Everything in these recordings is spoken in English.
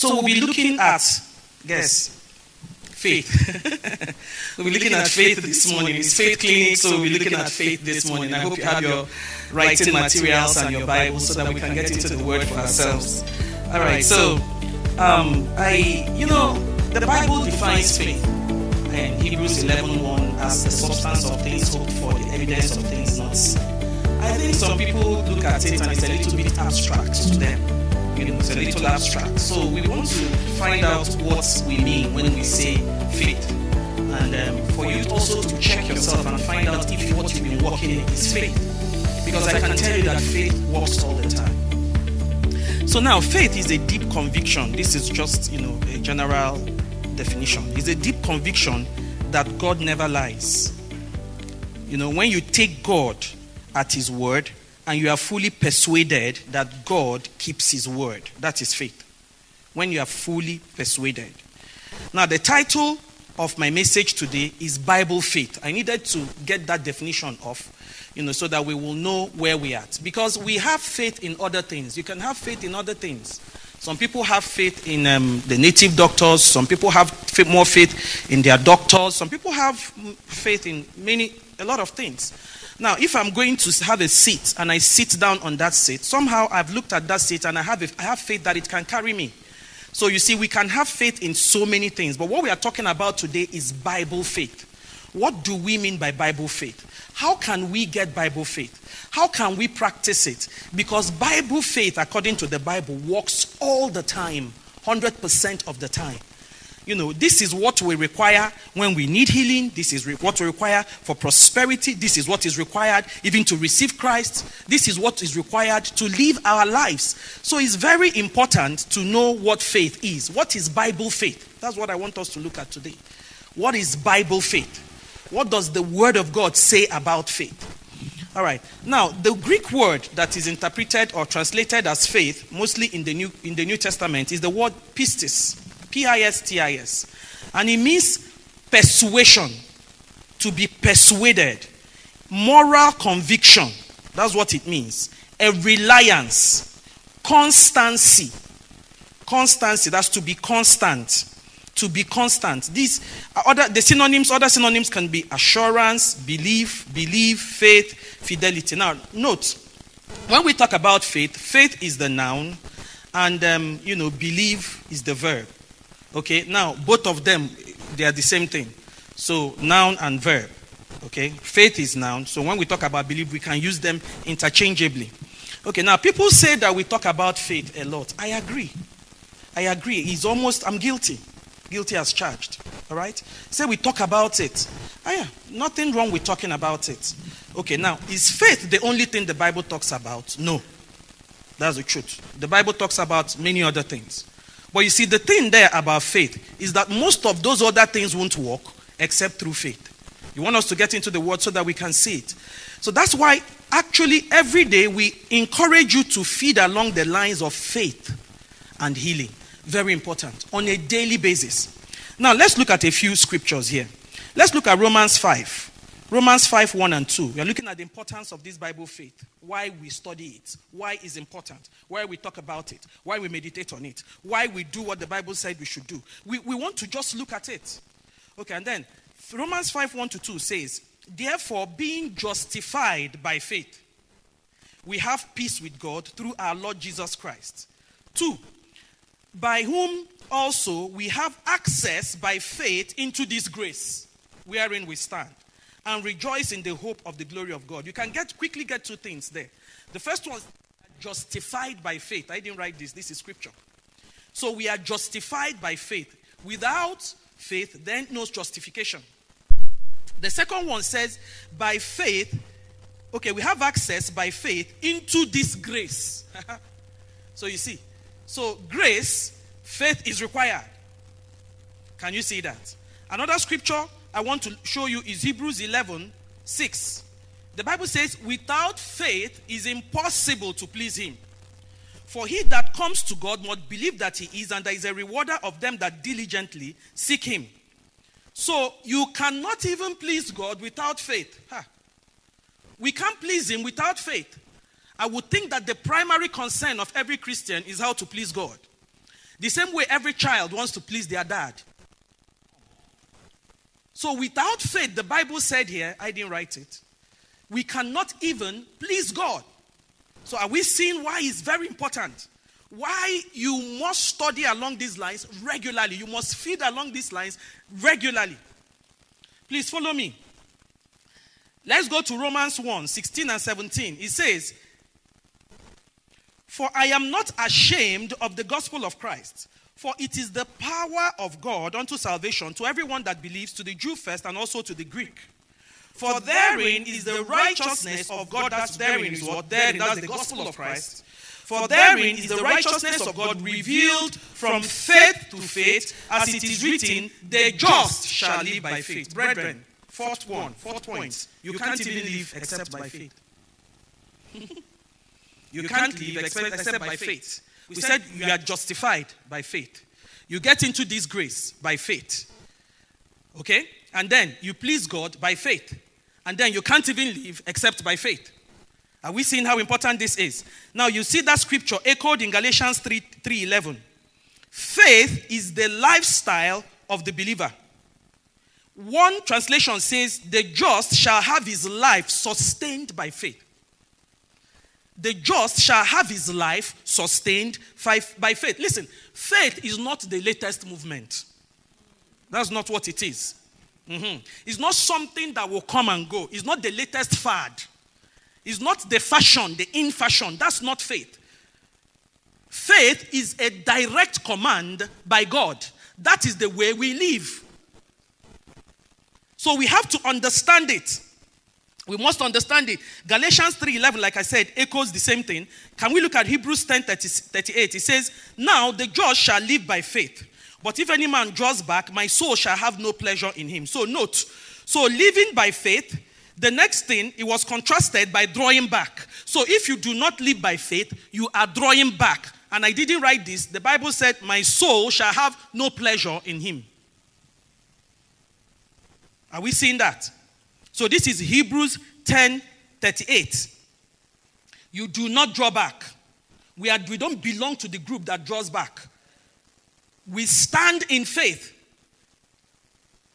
So we'll be looking at, guess, faith. we'll be looking at faith this morning. It's faith clinic, so we'll be looking at faith this morning. I hope you have your writing materials and your Bible so that we can get into the word for ourselves. All right, so um, I, you know, the Bible defines faith, and Hebrews 11:1 as the substance of things hoped for, the evidence of things not seen. I think some people look at it and it's a little bit abstract to them. It's a little abstract. So we want to find out what we mean when we say faith, and um, for you also to check yourself and find out if what you've been walking in is faith, because I can tell you that faith works all the time. So now, faith is a deep conviction. This is just you know a general definition. It's a deep conviction that God never lies. You know, when you take God at His word and you are fully persuaded that God keeps His word, that is faith. When you are fully persuaded. Now, the title of my message today is Bible faith. I needed to get that definition off, you know, so that we will know where we are. Because we have faith in other things. You can have faith in other things. Some people have faith in um, the native doctors. Some people have faith, more faith in their doctors. Some people have faith in many, a lot of things. Now, if I'm going to have a seat and I sit down on that seat, somehow I've looked at that seat and I have, a, I have faith that it can carry me. So you see, we can have faith in so many things, but what we are talking about today is Bible faith. What do we mean by Bible faith? How can we get Bible faith? How can we practice it? Because Bible faith, according to the Bible, works all the time, 100% of the time. You know, this is what we require when we need healing. This is re- what we require for prosperity. This is what is required even to receive Christ. This is what is required to live our lives. So it's very important to know what faith is. What is Bible faith? That's what I want us to look at today. What is Bible faith? What does the Word of God say about faith? All right. Now, the Greek word that is interpreted or translated as faith, mostly in the New, in the New Testament, is the word pistis. P I S T I S. And it means persuasion, to be persuaded, moral conviction. That's what it means. A reliance, constancy. Constancy, that's to be constant. To be constant. These other the synonyms, other synonyms can be assurance, belief, belief, faith, fidelity. Now, note, when we talk about faith, faith is the noun, and um, you know, believe is the verb. Okay, now both of them they are the same thing. So noun and verb. Okay, faith is noun. So when we talk about belief, we can use them interchangeably. Okay, now people say that we talk about faith a lot. I agree. I agree. It's almost I'm guilty. Guilty as charged. All right? Say we talk about it. Oh yeah, nothing wrong with talking about it. Okay, now is faith the only thing the Bible talks about? No. That's the truth. The Bible talks about many other things. But you see, the thing there about faith is that most of those other things won't work except through faith. You want us to get into the word so that we can see it. So that's why, actually, every day we encourage you to feed along the lines of faith and healing. Very important. On a daily basis. Now, let's look at a few scriptures here. Let's look at Romans 5. Romans 5 1 and 2. We are looking at the importance of this Bible faith, why we study it, why it's important, why we talk about it, why we meditate on it, why we do what the Bible said we should do. We, we want to just look at it. Okay, and then Romans 5 1 to 2 says, Therefore, being justified by faith, we have peace with God through our Lord Jesus Christ. Two, by whom also we have access by faith into this grace wherein we stand and rejoice in the hope of the glory of God. You can get quickly get two things there. The first one justified by faith. I didn't write this, this is scripture. So we are justified by faith. Without faith, then no justification. The second one says, by faith, okay, we have access by faith into this grace. so you see, so grace, faith is required. Can you see that? Another scripture I want to show you is Hebrews 11 6. The Bible says, without faith is impossible to please him. For he that comes to God must believe that he is, and there is a rewarder of them that diligently seek him. So you cannot even please God without faith. Huh. We can't please him without faith. I would think that the primary concern of every Christian is how to please God. The same way every child wants to please their dad. So without faith, the Bible said here, I didn't write it, we cannot even please God. So are we seeing why it's very important? Why you must study along these lines regularly. You must feed along these lines regularly. Please follow me. Let's go to Romans 1 16 and 17. It says, For I am not ashamed of the gospel of Christ for it is the power of God unto salvation to everyone that believes, to the Jew first and also to the Greek. For therein is the righteousness of God, that's therein is what? Therein, that's the gospel of Christ. For therein is the righteousness of God revealed from faith to faith, as it is written, the just shall live by faith. Brethren, fourth one, fourth point. You can't even live except by faith. you can't live except, except by faith. We said you are justified by faith. You get into this grace by faith. Okay? And then you please God by faith. And then you can't even live except by faith. Are we seeing how important this is? Now you see that scripture echoed in Galatians 3 3:11. Faith is the lifestyle of the believer. One translation says, The just shall have his life sustained by faith the just shall have his life sustained by faith. Listen, faith is not the latest movement. That's not what it is. Mm-hmm. It's not something that will come and go. It's not the latest fad. It's not the fashion, the in fashion. That's not faith. Faith is a direct command by God. That is the way we live. So we have to understand it. We must understand it. Galatians 3:11, like I said, echoes the same thing. Can we look at Hebrews 10 38? It says, Now the just shall live by faith. But if any man draws back, my soul shall have no pleasure in him. So note, so living by faith, the next thing, it was contrasted by drawing back. So if you do not live by faith, you are drawing back. And I didn't write this. The Bible said, My soul shall have no pleasure in him. Are we seeing that? So this is Hebrews 10 38. You do not draw back. We, are, we don't belong to the group that draws back. We stand in faith.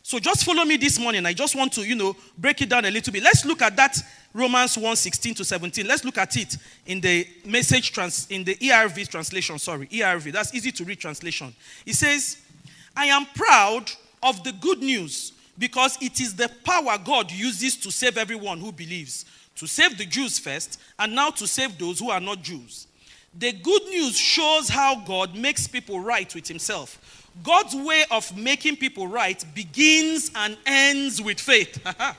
So just follow me this morning. I just want to, you know, break it down a little bit. Let's look at that Romans 1 16 to 17. Let's look at it in the message trans in the ERV translation. Sorry, ERV. That's easy to read translation. It says, I am proud of the good news because it is the power God uses to save everyone who believes, to save the Jews first, and now to save those who are not Jews. The good news shows how God makes people right with Himself. God's way of making people right begins and ends with faith.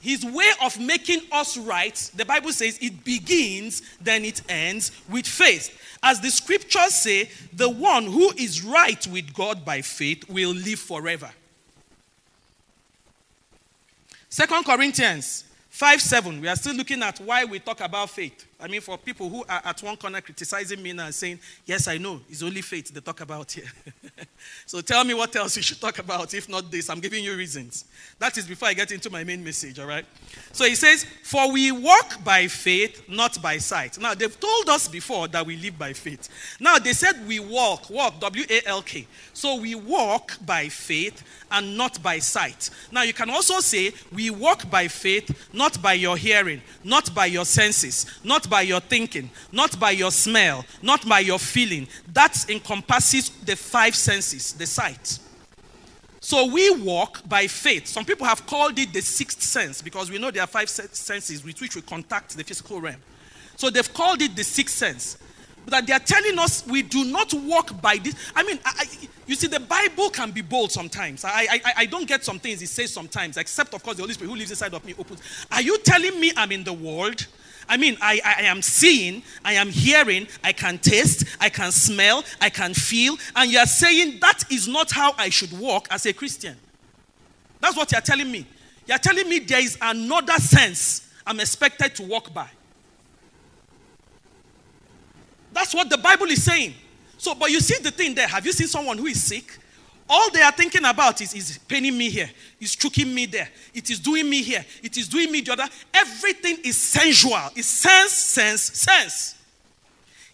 His way of making us right, the Bible says it begins, then it ends with faith. As the scriptures say, the one who is right with God by faith will live forever. Second Corinthians 5 7. We are still looking at why we talk about faith. I mean, for people who are at one corner criticizing me now and saying, Yes, I know, it's only faith they talk about here. so tell me what else we should talk about. If not this, I'm giving you reasons. That is before I get into my main message, all right? So he says, For we walk by faith, not by sight. Now, they've told us before that we live by faith. Now, they said we walk, walk, W A L K. So we walk by faith and not by sight. Now, you can also say, We walk by faith, not by your hearing, not by your senses, not by your thinking, not by your smell, not by your feeling. That encompasses the five senses, the sight. So we walk by faith. Some people have called it the sixth sense because we know there are five senses with which we contact the physical realm. So they've called it the sixth sense that they are telling us we do not walk by this. I mean, I, I, you see, the Bible can be bold sometimes. I, I, I don't get some things it says sometimes, except, of course, the Holy Spirit who lives inside of me opens. Are you telling me I'm in the world? I mean, I, I am seeing, I am hearing, I can taste, I can smell, I can feel, and you are saying that is not how I should walk as a Christian. That's what you're telling me. You're telling me there is another sense I'm expected to walk by. That's what the Bible is saying. So, but you see the thing there. Have you seen someone who is sick? All they are thinking about is, is paining me here, is choking me there, it is doing me here, it is doing me the other. Everything is sensual. It's sense, sense, sense.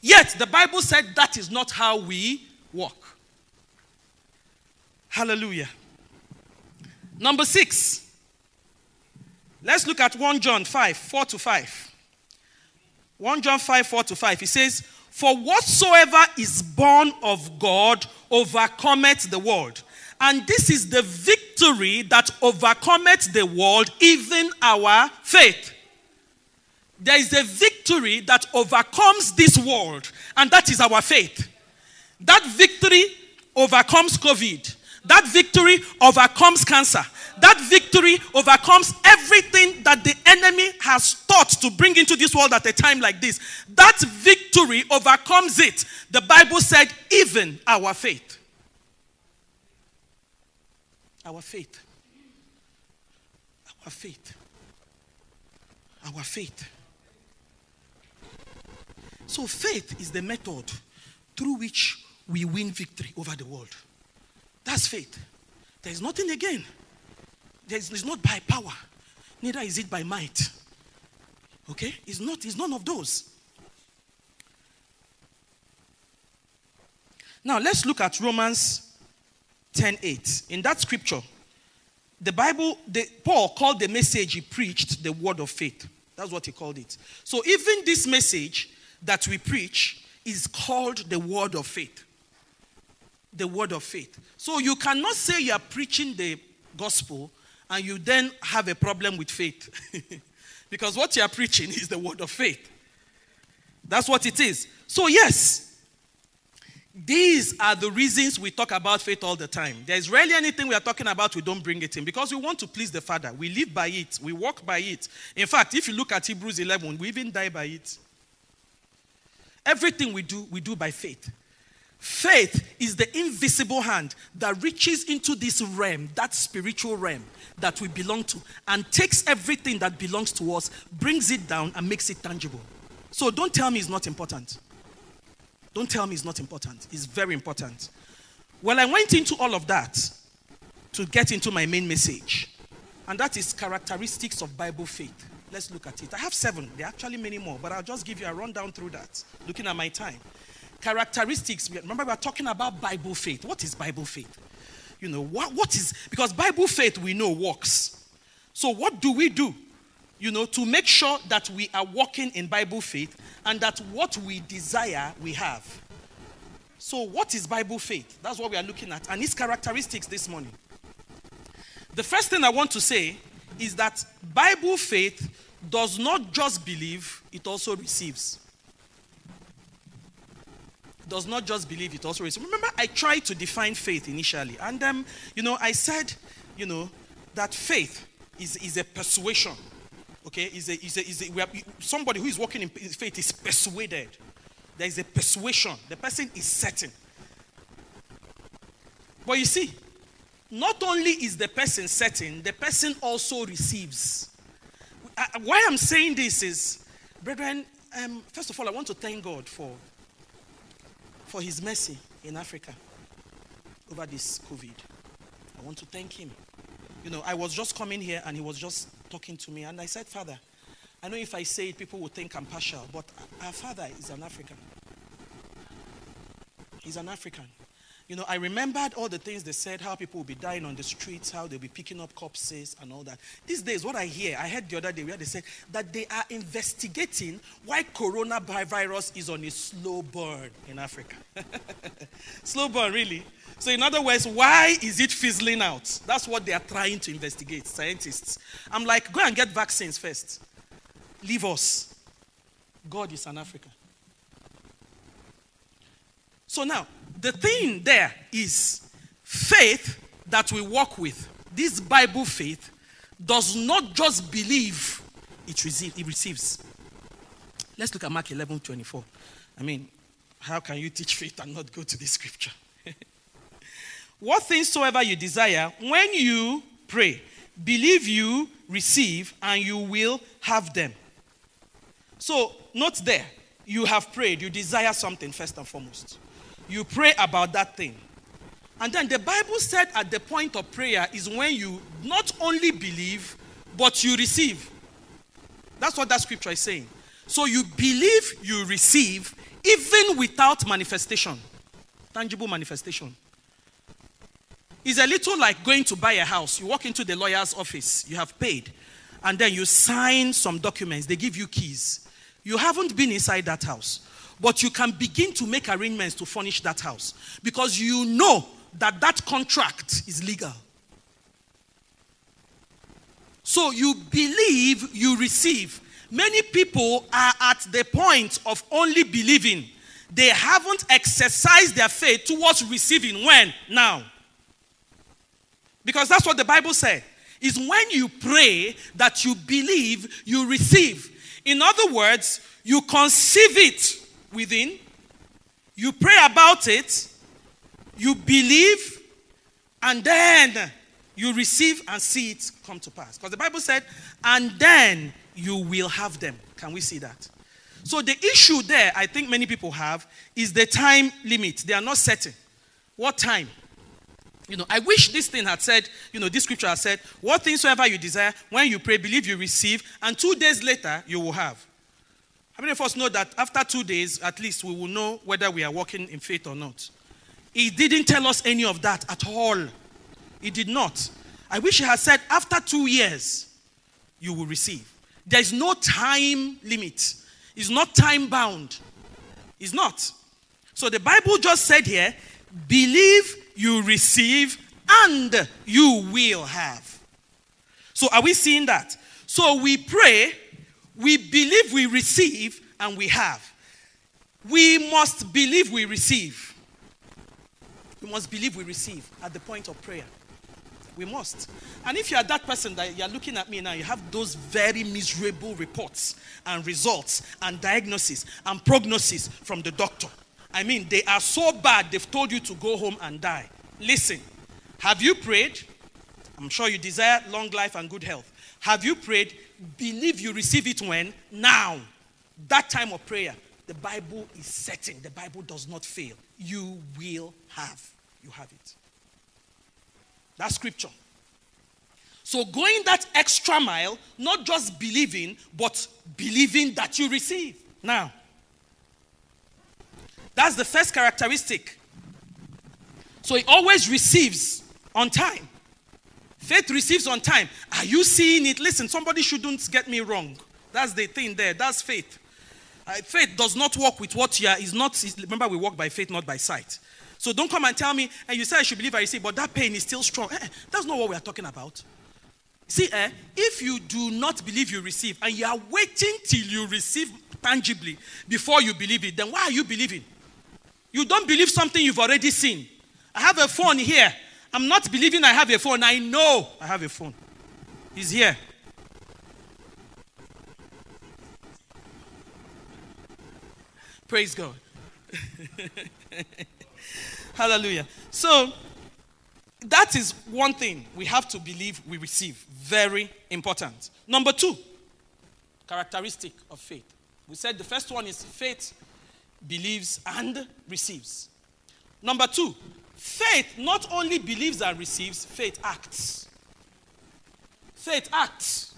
Yet the Bible said that is not how we walk. Hallelujah. Number six. Let's look at 1 John 5, 4 to 5. 1 John 5, 4 to 5. He says, For whatsoever is born of God overcometh the world. And this is the victory that overcometh the world, even our faith. There is a victory that overcomes this world, and that is our faith. That victory overcomes COVID. That victory overcomes cancer. That victory overcomes everything that the enemy has thought to bring into this world at a time like this. That victory overcomes it. The Bible said, even our faith. Our faith. Our faith. Our faith. So, faith is the method through which we win victory over the world. That's faith. There is nothing again. It's not by power, neither is it by might. Okay? It's not, it's none of those. Now let's look at Romans 10:8. In that scripture, the Bible, the, Paul called the message he preached the word of faith. That's what he called it. So even this message that we preach is called the word of faith the word of faith. So you cannot say you are preaching the gospel and you then have a problem with faith. because what you are preaching is the word of faith. That's what it is. So, yes, these are the reasons we talk about faith all the time. There's rarely anything we are talking about we don't bring it in because we want to please the Father. We live by it, we walk by it. In fact, if you look at Hebrews 11, we even die by it. Everything we do, we do by faith. Faith is the invisible hand that reaches into this realm, that spiritual realm that we belong to, and takes everything that belongs to us, brings it down, and makes it tangible. So don't tell me it's not important. Don't tell me it's not important. It's very important. Well, I went into all of that to get into my main message, and that is characteristics of Bible faith. Let's look at it. I have seven. There are actually many more, but I'll just give you a rundown through that, looking at my time characteristics. Remember, we are talking about Bible faith. What is Bible faith? You know, what, what is, because Bible faith we know works. So, what do we do? You know, to make sure that we are walking in Bible faith and that what we desire we have. So, what is Bible faith? That's what we are looking at, and its characteristics this morning. The first thing I want to say is that Bible faith does not just believe, it also receives does not just believe, it also. Remember, I tried to define faith initially. And, um, you know, I said, you know, that faith is, is a persuasion. Okay? Is a, is a, is a, somebody who is walking in faith is persuaded. There is a persuasion. The person is certain. But you see, not only is the person certain, the person also receives. why I'm saying this is, brethren, um, first of all, I want to thank God for for his mercy in Africa over this COVID. I want to thank him. You know, I was just coming here and he was just talking to me, and I said, Father, I know if I say it, people will think I'm partial, but our father is an African. He's an African. You know, I remembered all the things they said, how people will be dying on the streets, how they'll be picking up corpses and all that. These days, what I hear, I heard the other day where they said that they are investigating why coronavirus is on a slow burn in Africa. slow burn, really. So, in other words, why is it fizzling out? That's what they are trying to investigate, scientists. I'm like, go and get vaccines first. Leave us. God is an African. So now, the thing there is faith that we walk with. This Bible faith does not just believe, it, receive, it receives. Let's look at Mark 11 24. I mean, how can you teach faith and not go to this scripture? what things soever you desire, when you pray, believe you receive and you will have them. So, note there, you have prayed, you desire something first and foremost you pray about that thing. And then the Bible said at the point of prayer is when you not only believe, but you receive. That's what that scripture is saying. So you believe, you receive even without manifestation, tangible manifestation. It's a little like going to buy a house. You walk into the lawyer's office, you have paid, and then you sign some documents. They give you keys. You haven't been inside that house, but you can begin to make arrangements to furnish that house because you know that that contract is legal. So you believe, you receive. Many people are at the point of only believing. They haven't exercised their faith towards receiving. When? Now. Because that's what the Bible said. Is when you pray that you believe, you receive. In other words, you conceive it within, you pray about it, you believe, and then you receive and see it come to pass. Because the Bible said, and then you will have them. Can we see that? So the issue there, I think many people have, is the time limit. They are not certain. What time? You know, I wish this thing had said, you know, this scripture has said, what things soever you desire, when you pray, believe you receive, and two days later you will have. How many of us know that after two days, at least, we will know whether we are walking in faith or not? He didn't tell us any of that at all. He did not. I wish he had said, after two years, you will receive. There is no time limit, it's not time bound. It's not. So the Bible just said here, believe you receive, and you will have. So, are we seeing that? So, we pray, we believe we receive, and we have. We must believe we receive. We must believe we receive at the point of prayer. We must. And if you are that person that you're looking at me now, you have those very miserable reports and results and diagnosis and prognosis from the doctor. I mean, they are so bad, they've told you to go home and die. Listen, have you prayed? I'm sure you desire long life and good health. Have you prayed? Believe you receive it when? Now. That time of prayer. The Bible is certain. The Bible does not fail. You will have. You have it. That's scripture. So going that extra mile, not just believing, but believing that you receive. Now, that's the first characteristic. So he always receives on time. Faith receives on time. Are you seeing it? Listen, somebody shouldn't get me wrong. That's the thing there. That's faith. Uh, faith does not work with what you are. Is not. Remember, we walk by faith, not by sight. So don't come and tell me, and eh, you say I should believe I receive, but that pain is still strong. Eh, that's not what we are talking about. See, eh, if you do not believe you receive, and you are waiting till you receive tangibly before you believe it, then why are you believing? You don't believe something you've already seen. I have a phone here. I'm not believing I have a phone. I know I have a phone. He's here. Praise God. Hallelujah. So, that is one thing we have to believe we receive. Very important. Number two, characteristic of faith. We said the first one is faith believes and receives. Number two, faith not only believes and receives, faith acts. Faith acts.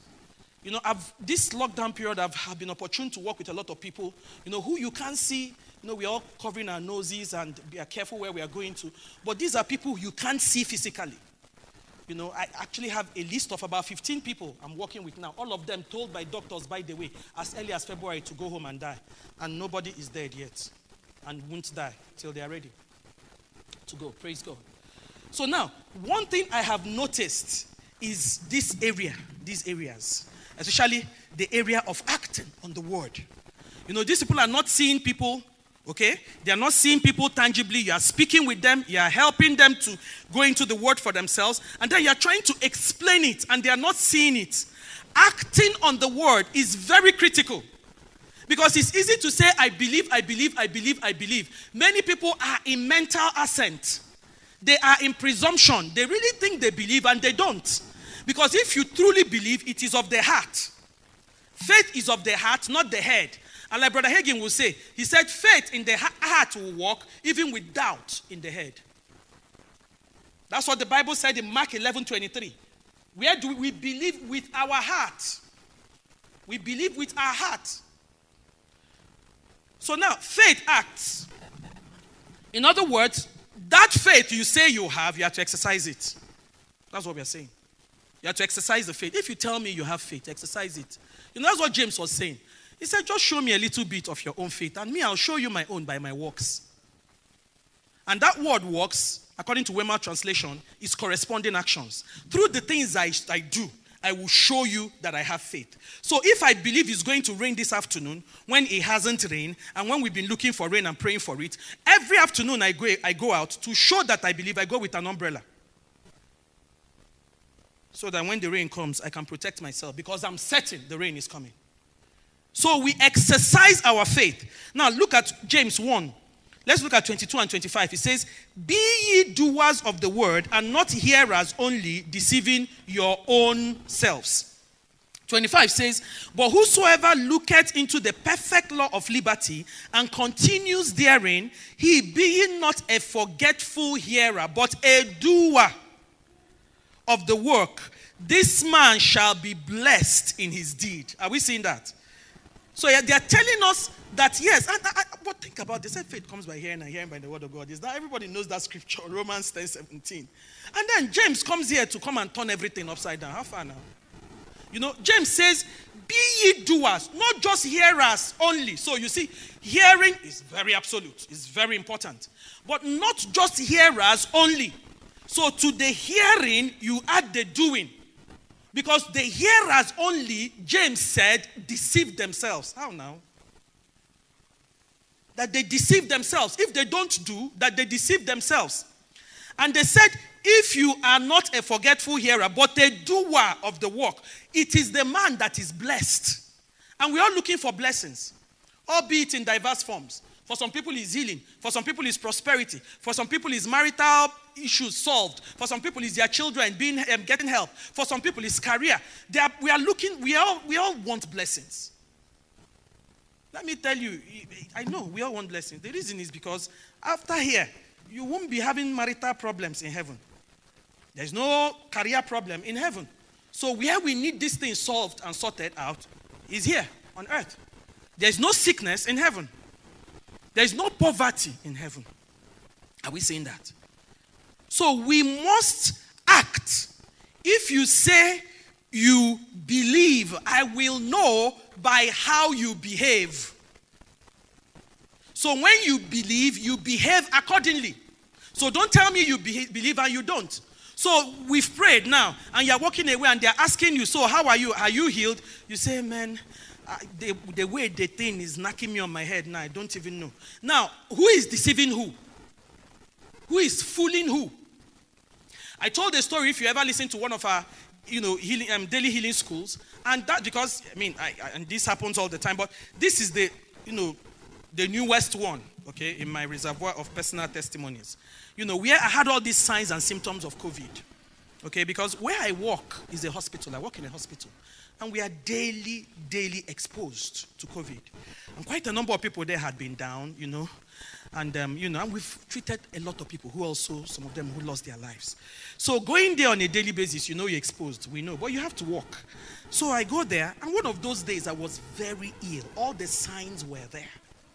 You know, I've, this lockdown period, I've, have been opportune to work with a lot of people, you know, who you can't see. You know, we're all covering our noses and be careful where we are going to. But these are people you can't see physically. You know, I actually have a list of about 15 people I'm working with now. All of them told by doctors, by the way, as early as February to go home and die. And nobody is dead yet and won't die till they are ready to go. Praise God. So now, one thing I have noticed is this area, these areas, especially the area of acting on the word. You know, these people are not seeing people Okay? They are not seeing people tangibly. You are speaking with them. You are helping them to go into the word for themselves. And then you are trying to explain it, and they are not seeing it. Acting on the word is very critical. Because it's easy to say, I believe, I believe, I believe, I believe. Many people are in mental assent, they are in presumption. They really think they believe, and they don't. Because if you truly believe, it is of the heart. Faith is of the heart, not the head. And like Brother Hagin will say, he said, faith in the heart will walk even with doubt in the head. That's what the Bible said in Mark 11 23. Where do we believe with our heart? We believe with our heart. So now, faith acts. In other words, that faith you say you have, you have to exercise it. That's what we are saying. You have to exercise the faith. If you tell me you have faith, exercise it. You know, that's what James was saying. He said, just show me a little bit of your own faith, and me, I'll show you my own by my works. And that word works, according to Weymouth translation, is corresponding actions. Through the things I, I do, I will show you that I have faith. So if I believe it's going to rain this afternoon, when it hasn't rained, and when we've been looking for rain and praying for it, every afternoon I go, I go out to show that I believe, I go with an umbrella. So that when the rain comes, I can protect myself because I'm certain the rain is coming. So we exercise our faith. Now look at James 1 Let's look at 22 and 25. It says, Be ye doers of the word and not hearers only, deceiving your own selves. 25 says, But whosoever looketh into the perfect law of liberty and continues therein, he being not a forgetful hearer, but a doer of the work, this man shall be blessed in his deed. Are we seeing that? So they are telling us that yes, and, and, but think about this. Faith comes by hearing and hearing by the word of God. Is that everybody knows that scripture, Romans 10 17. And then James comes here to come and turn everything upside down. How far now? You know, James says, Be ye doers, not just hearers only. So you see, hearing is very absolute, it's very important. But not just hearers only. So to the hearing, you add the doing. Because the hearers only, James said, deceive themselves. How now? That they deceive themselves. If they don't do, that they deceive themselves. And they said, if you are not a forgetful hearer, but a doer of the work, it is the man that is blessed. And we are looking for blessings, albeit in diverse forms. For some people, it's healing. For some people, it's prosperity. For some people, it's marital issues solved. For some people, it's their children being um, getting help. For some people, it's career. Are, we are looking. We all we all want blessings. Let me tell you. I know we all want blessings. The reason is because after here, you won't be having marital problems in heaven. There's no career problem in heaven. So where we need this thing solved and sorted out is here on earth. There's no sickness in heaven. There's no poverty in heaven. Are we saying that? So we must act. If you say you believe, I will know by how you behave. So when you believe, you behave accordingly. So don't tell me you believe and you don't. So we've prayed now, and you're walking away, and they're asking you, So how are you? Are you healed? You say, Man, the, the way the thing is knocking me on my head now, I don't even know. Now, who is deceiving who? Who is fooling who? I told the story if you ever listen to one of our you know, healing, um, daily healing schools, and that because I mean, I, I, and this happens all the time, but this is the, you know, the newest one, okay, in my reservoir of personal testimonies. You know, where I had all these signs and symptoms of COVID, okay, because where I work is a hospital. I work in a hospital, and we are daily, daily exposed to COVID. And quite a number of people there had been down, you know. And, um, you know, and we've treated a lot of people who also, some of them who lost their lives. So going there on a daily basis, you know you're exposed, we know, but you have to walk. So I go there, and one of those days I was very ill. All the signs were there.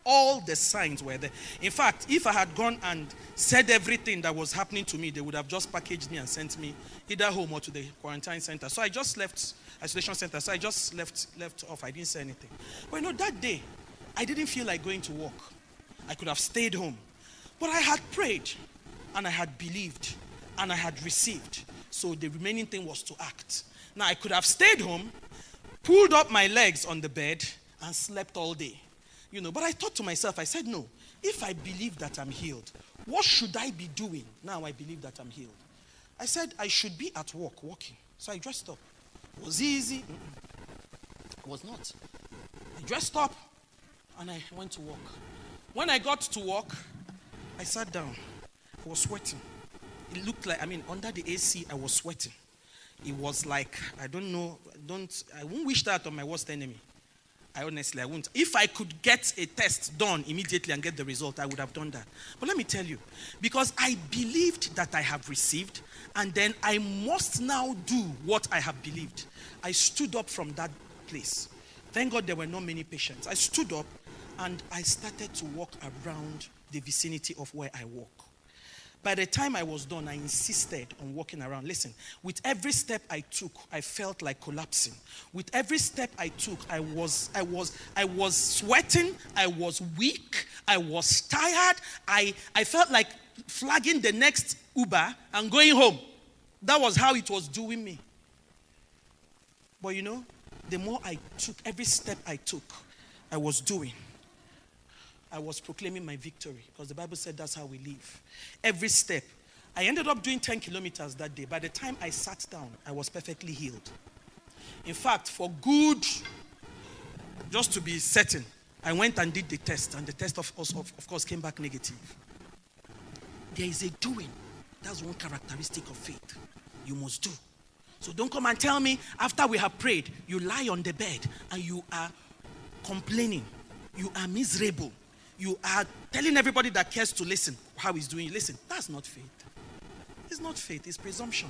All the signs were there. In fact, if I had gone and said everything that was happening to me, they would have just packaged me and sent me either home or to the quarantine center. So I just left isolation center. So I just left left off. I didn't say anything. But you know, that day, I didn't feel like going to work. I could have stayed home. But I had prayed and I had believed and I had received. So the remaining thing was to act. Now I could have stayed home, pulled up my legs on the bed, and slept all day. You know, but I thought to myself, I said, no, if I believe that I'm healed, what should I be doing now I believe that I'm healed? I said, I should be at work working. So I dressed up. It was easy. It was not. I dressed up and I went to work. When I got to work, I sat down. I was sweating. It looked like, I mean, under the AC, I was sweating. It was like, I don't know, don't, I won't wish that on my worst enemy. I honestly, I wouldn't. If I could get a test done immediately and get the result, I would have done that. But let me tell you, because I believed that I have received, and then I must now do what I have believed. I stood up from that place. Thank God there were not many patients. I stood up And I started to walk around the vicinity of where I walk. By the time I was done, I insisted on walking around. Listen, with every step I took, I felt like collapsing. With every step I took, I was, I was, I was sweating, I was weak, I was tired, I, I felt like flagging the next Uber and going home. That was how it was doing me. But you know, the more I took, every step I took, I was doing. I was proclaiming my victory because the Bible said that's how we live. Every step. I ended up doing 10 kilometers that day. By the time I sat down, I was perfectly healed. In fact, for good, just to be certain, I went and did the test, and the test, of, of, of course, came back negative. There is a doing. That's one characteristic of faith. You must do. So don't come and tell me after we have prayed, you lie on the bed and you are complaining. You are miserable. You are telling everybody that cares to listen how he's doing. Listen, that's not faith. It's not faith, it's presumption.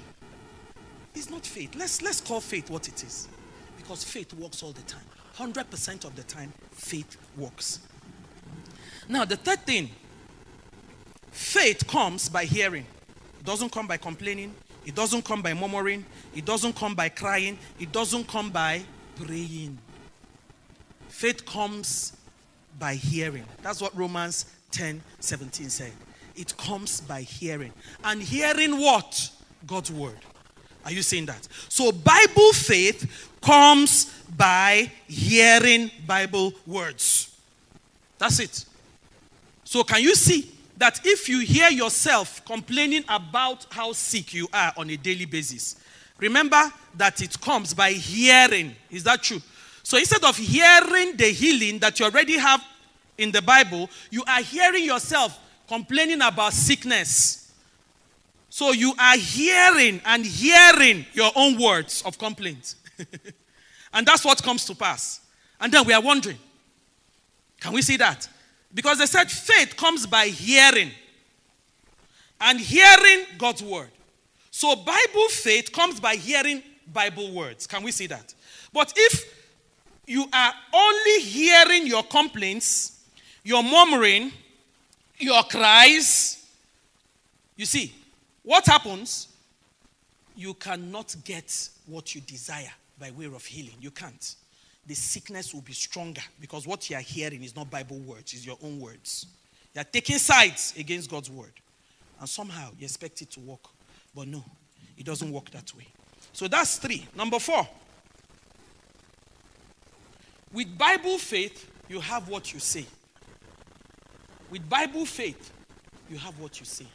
It's not faith. Let's, let's call faith what it is. Because faith works all the time. 100% of the time, faith works. Now, the third thing faith comes by hearing, it doesn't come by complaining, it doesn't come by murmuring, it doesn't come by crying, it doesn't come by praying. Faith comes by hearing. That's what Romans 10 17 said. It comes by hearing. And hearing what? God's word. Are you saying that? So, Bible faith comes by hearing Bible words. That's it. So, can you see that if you hear yourself complaining about how sick you are on a daily basis, remember that it comes by hearing. Is that true? So, instead of hearing the healing that you already have in the Bible, you are hearing yourself complaining about sickness so you are hearing and hearing your own words of complaint. and that's what comes to pass. And then we are wondering can we see that? Because they said faith comes by hearing and hearing God's word. So Bible faith comes by hearing Bible words. Can we see that? But if you are only hearing your complaints, your murmuring, your cries, you see, what happens? You cannot get what you desire by way of healing. You can't. The sickness will be stronger because what you are hearing is not Bible words, it's your own words. You are taking sides against God's word. And somehow you expect it to work. But no, it doesn't work that way. So that's three. Number four. With Bible faith, you have what you say. With Bible faith, you have what you say.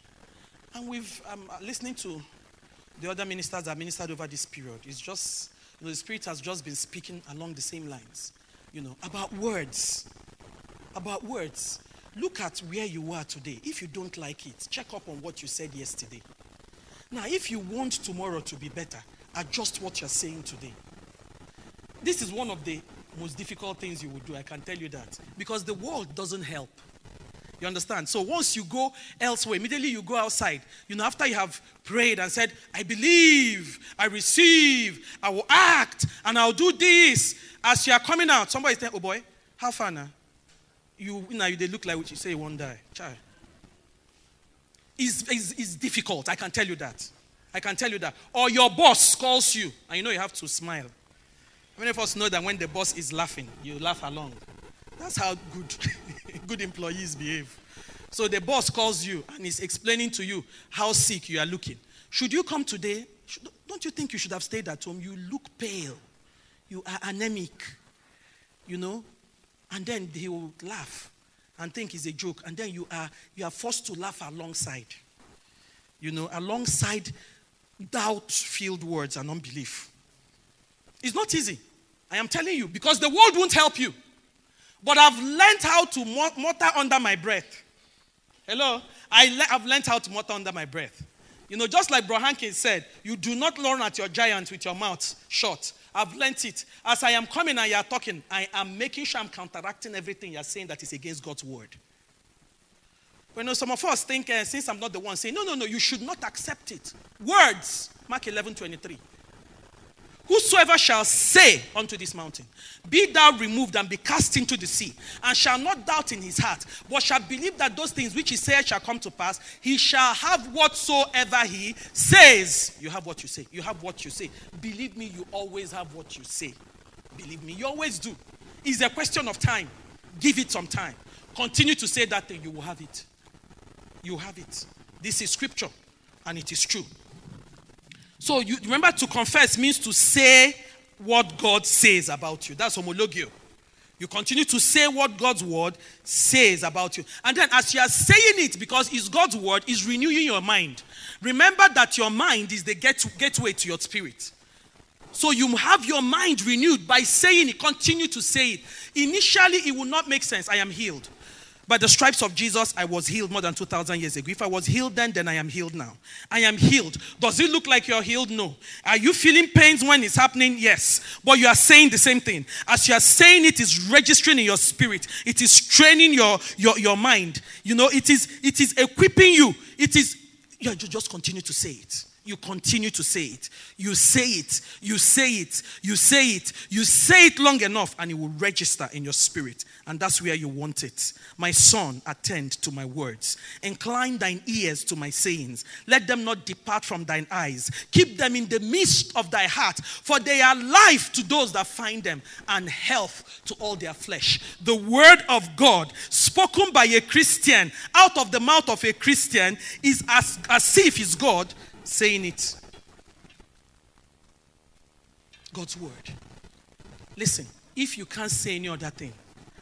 And we've um, listening to the other ministers that ministered over this period. It's just, you know, the Spirit has just been speaking along the same lines, you know, about words. About words. Look at where you are today. If you don't like it, check up on what you said yesterday. Now, if you want tomorrow to be better, adjust what you're saying today. This is one of the most difficult things you would do, I can tell you that. Because the world doesn't help. You understand? So once you go elsewhere, immediately you go outside. You know, after you have prayed and said, I believe, I receive, I will act, and I'll do this. As you are coming out, somebody saying, Oh boy, how far now? You, you know, they look like what you say you won't die. Child. It's, it's, it's difficult, I can tell you that. I can tell you that. Or your boss calls you, and you know you have to smile. Many of us know that when the boss is laughing, you laugh along? That's how good, good employees behave. So the boss calls you and is explaining to you how sick you are looking. Should you come today? Should, don't you think you should have stayed at home? You look pale. You are anemic. You know? And then he will laugh and think it's a joke. And then you are you are forced to laugh alongside. You know, alongside doubt-filled words and unbelief. It's not easy. I am telling you, because the world won't help you. But I've learned how to mutter under my breath. Hello? I le- I've learned how to mutter under my breath. You know, just like Bro Hankins said, you do not learn at your giant with your mouth shut. I've learned it. As I am coming and you are talking, I am making sure I'm counteracting everything you're saying that is against God's word. You know, some of us think, uh, since I'm not the one saying, no, no, no, you should not accept it. Words, Mark 11 23. Whosoever shall say unto this mountain, Be thou removed and be cast into the sea, and shall not doubt in his heart, but shall believe that those things which he saith shall come to pass, he shall have whatsoever he says. You have what you say. You have what you say. Believe me, you always have what you say. Believe me, you always do. It's a question of time. Give it some time. Continue to say that thing, you will have it. You have it. This is scripture, and it is true. So you remember to confess means to say what God says about you. That's homologeo. You continue to say what God's word says about you. And then as you are saying it, because it's God's word, is renewing your mind. Remember that your mind is the get- gateway to your spirit. So you have your mind renewed by saying it, continue to say it. Initially, it will not make sense. I am healed. By the stripes of Jesus, I was healed more than 2,000 years ago. If I was healed then, then I am healed now. I am healed. Does it look like you're healed? No. Are you feeling pains when it's happening? Yes. But you are saying the same thing. As you are saying it is registering in your spirit. It is training your, your, your mind. You know, it is, it is equipping you. It is, you just continue to say it. You continue to say it. You say it. You say it. You say it. You say it long enough and it will register in your spirit. And that's where you want it. My son, attend to my words. Incline thine ears to my sayings. Let them not depart from thine eyes. Keep them in the midst of thy heart, for they are life to those that find them and health to all their flesh. The word of God, spoken by a Christian, out of the mouth of a Christian, is as, as if it's God saying it. God's word. Listen, if you can't say any other thing,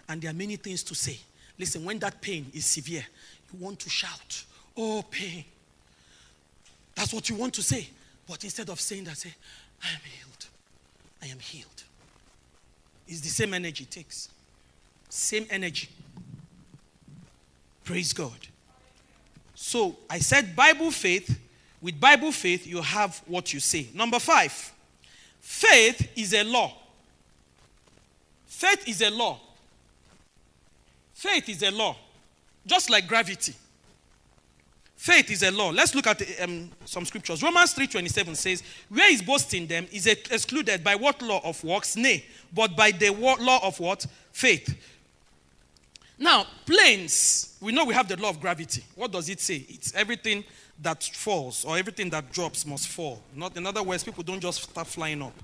and there are many things to say, listen, when that pain is severe, you want to shout, Oh, pain. That's what you want to say. But instead of saying that, say, I am healed. I am healed. It's the same energy it takes. Same energy. Praise God. So I said Bible faith with Bible faith, you have what you say. Number five, faith is a law. Faith is a law. Faith is a law, just like gravity. Faith is a law. Let's look at um, some scriptures. Romans 3:27 says, "Where is boasting them is excluded by what law of works? Nay, but by the law of what? Faith." Now, planes, we know we have the law of gravity. What does it say? It's everything that falls or everything that drops must fall. Not, in other words, people don't just start flying up.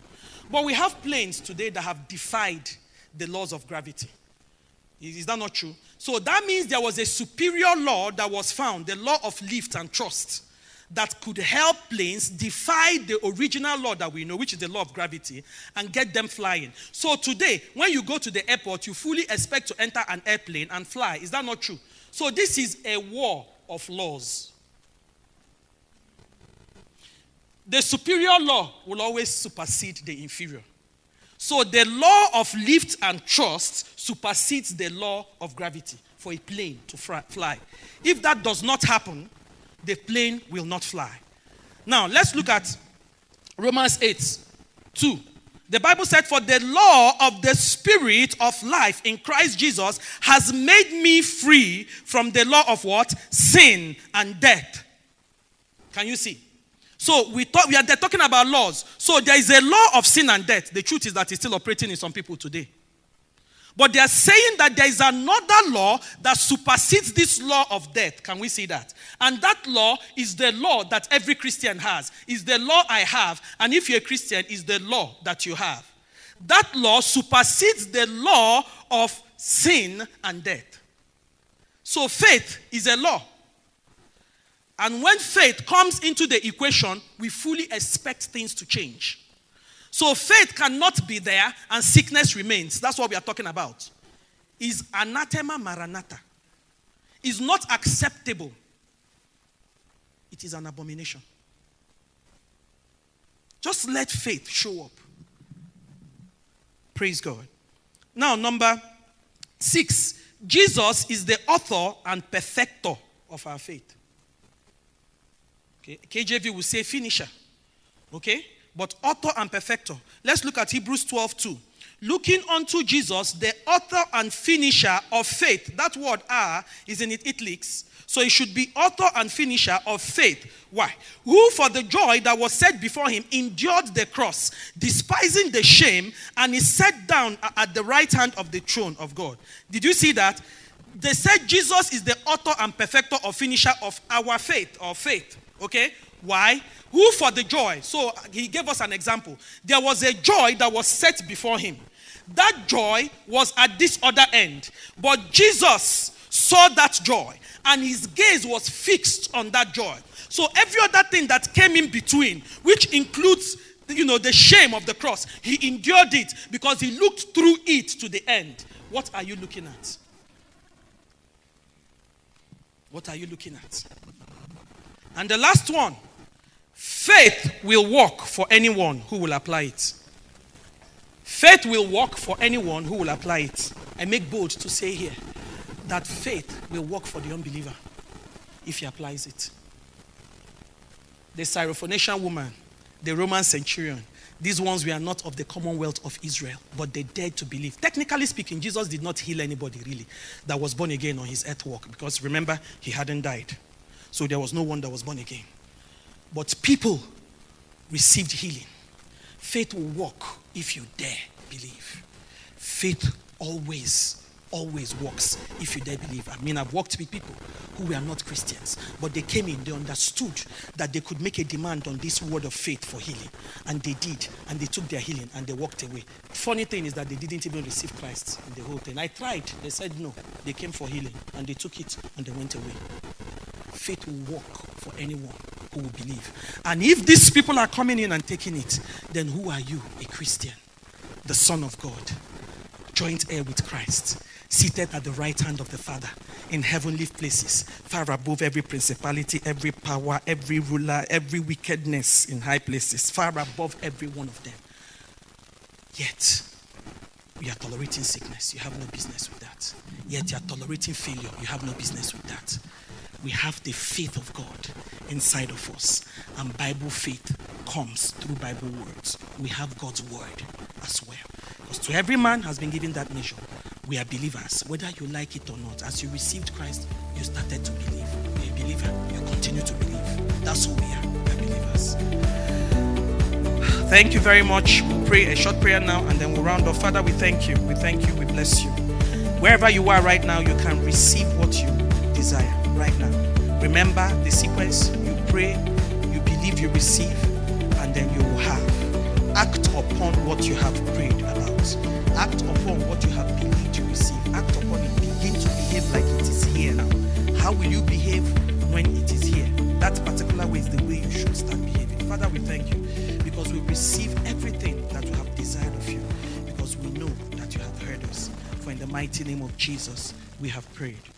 But we have planes today that have defied the laws of gravity. Is that not true? So that means there was a superior law that was found, the law of lift and thrust, that could help planes defy the original law that we know, which is the law of gravity, and get them flying. So today, when you go to the airport, you fully expect to enter an airplane and fly. Is that not true? So this is a war of laws. The superior law will always supersede the inferior. So the law of lift and thrust supersedes the law of gravity for a plane to fly. If that does not happen, the plane will not fly. Now, let's look at Romans 8 2. The Bible said, For the law of the Spirit of life in Christ Jesus has made me free from the law of what? Sin and death. Can you see? So we we are talking about laws. So there is a law of sin and death. The truth is that it's still operating in some people today. But they are saying that there is another law that supersedes this law of death. Can we see that? And that law is the law that every Christian has. Is the law I have, and if you're a Christian, is the law that you have. That law supersedes the law of sin and death. So faith is a law. And when faith comes into the equation, we fully expect things to change. So faith cannot be there and sickness remains. That's what we are talking about. Is anathema maranatha. Is not acceptable. It is an abomination. Just let faith show up. Praise God. Now, number six, Jesus is the author and perfecter of our faith. Okay? KJV will say finisher. Okay? but author and perfecter. Let's look at Hebrews 12 2. Looking unto Jesus, the author and finisher of faith. That word "are" is in italics. So it should be author and finisher of faith. Why? Who, for the joy that was set before him, endured the cross, despising the shame, and is set down at the right hand of the throne of God. Did you see that? They said Jesus is the author and perfecter or finisher of our faith or faith. Okay? Why? Who for the joy? So he gave us an example. There was a joy that was set before him. That joy was at this other end. But Jesus saw that joy and his gaze was fixed on that joy. So every other thing that came in between, which includes you know the shame of the cross, he endured it because he looked through it to the end. What are you looking at? What are you looking at? And the last one faith will work for anyone who will apply it. Faith will work for anyone who will apply it. I make bold to say here that faith will work for the unbeliever if he applies it. The Syrophoenician woman, the Roman centurion, these ones were not of the commonwealth of Israel, but they dared to believe. Technically speaking, Jesus did not heal anybody really that was born again on his earth walk because remember, he hadn't died. So there was no one that was born again. But people received healing. Faith will work if you dare believe. Faith always always works if you dare believe. I mean, I've worked with people who were not Christians, but they came in, they understood that they could make a demand on this word of faith for healing. And they did, and they took their healing and they walked away. Funny thing is that they didn't even receive Christ in the whole thing. I tried, they said no. They came for healing and they took it and they went away. Faith will work for anyone who will believe. And if these people are coming in and taking it, then who are you, a Christian? The Son of God, joint heir with Christ seated at the right hand of the Father in heavenly places, far above every principality, every power, every ruler, every wickedness in high places, far above every one of them. Yet, we are tolerating sickness. You have no business with that. Yet, you are tolerating failure. You have no business with that. We have the faith of God inside of us, and Bible faith comes through Bible words. We have God's word as well. Because to every man has been given that measure we are believers, whether you like it or not. As you received Christ, you started to believe. You're a believer, you continue to believe. That's who we are. We're believers. Thank you very much. We'll pray a short prayer now and then we'll round off. Father, we thank you. We thank you. We bless you. Wherever you are right now, you can receive what you desire right now. Remember the sequence you pray, you believe, you receive, and then you will have. Act upon what you have prayed Act upon what you have believed to receive. act upon it, begin to behave like it is here now. How will you behave when it is here? That particular way is the way you should start behaving. Father, we thank you because we receive everything that we have desired of you because we know that you have heard us. For in the mighty name of Jesus, we have prayed.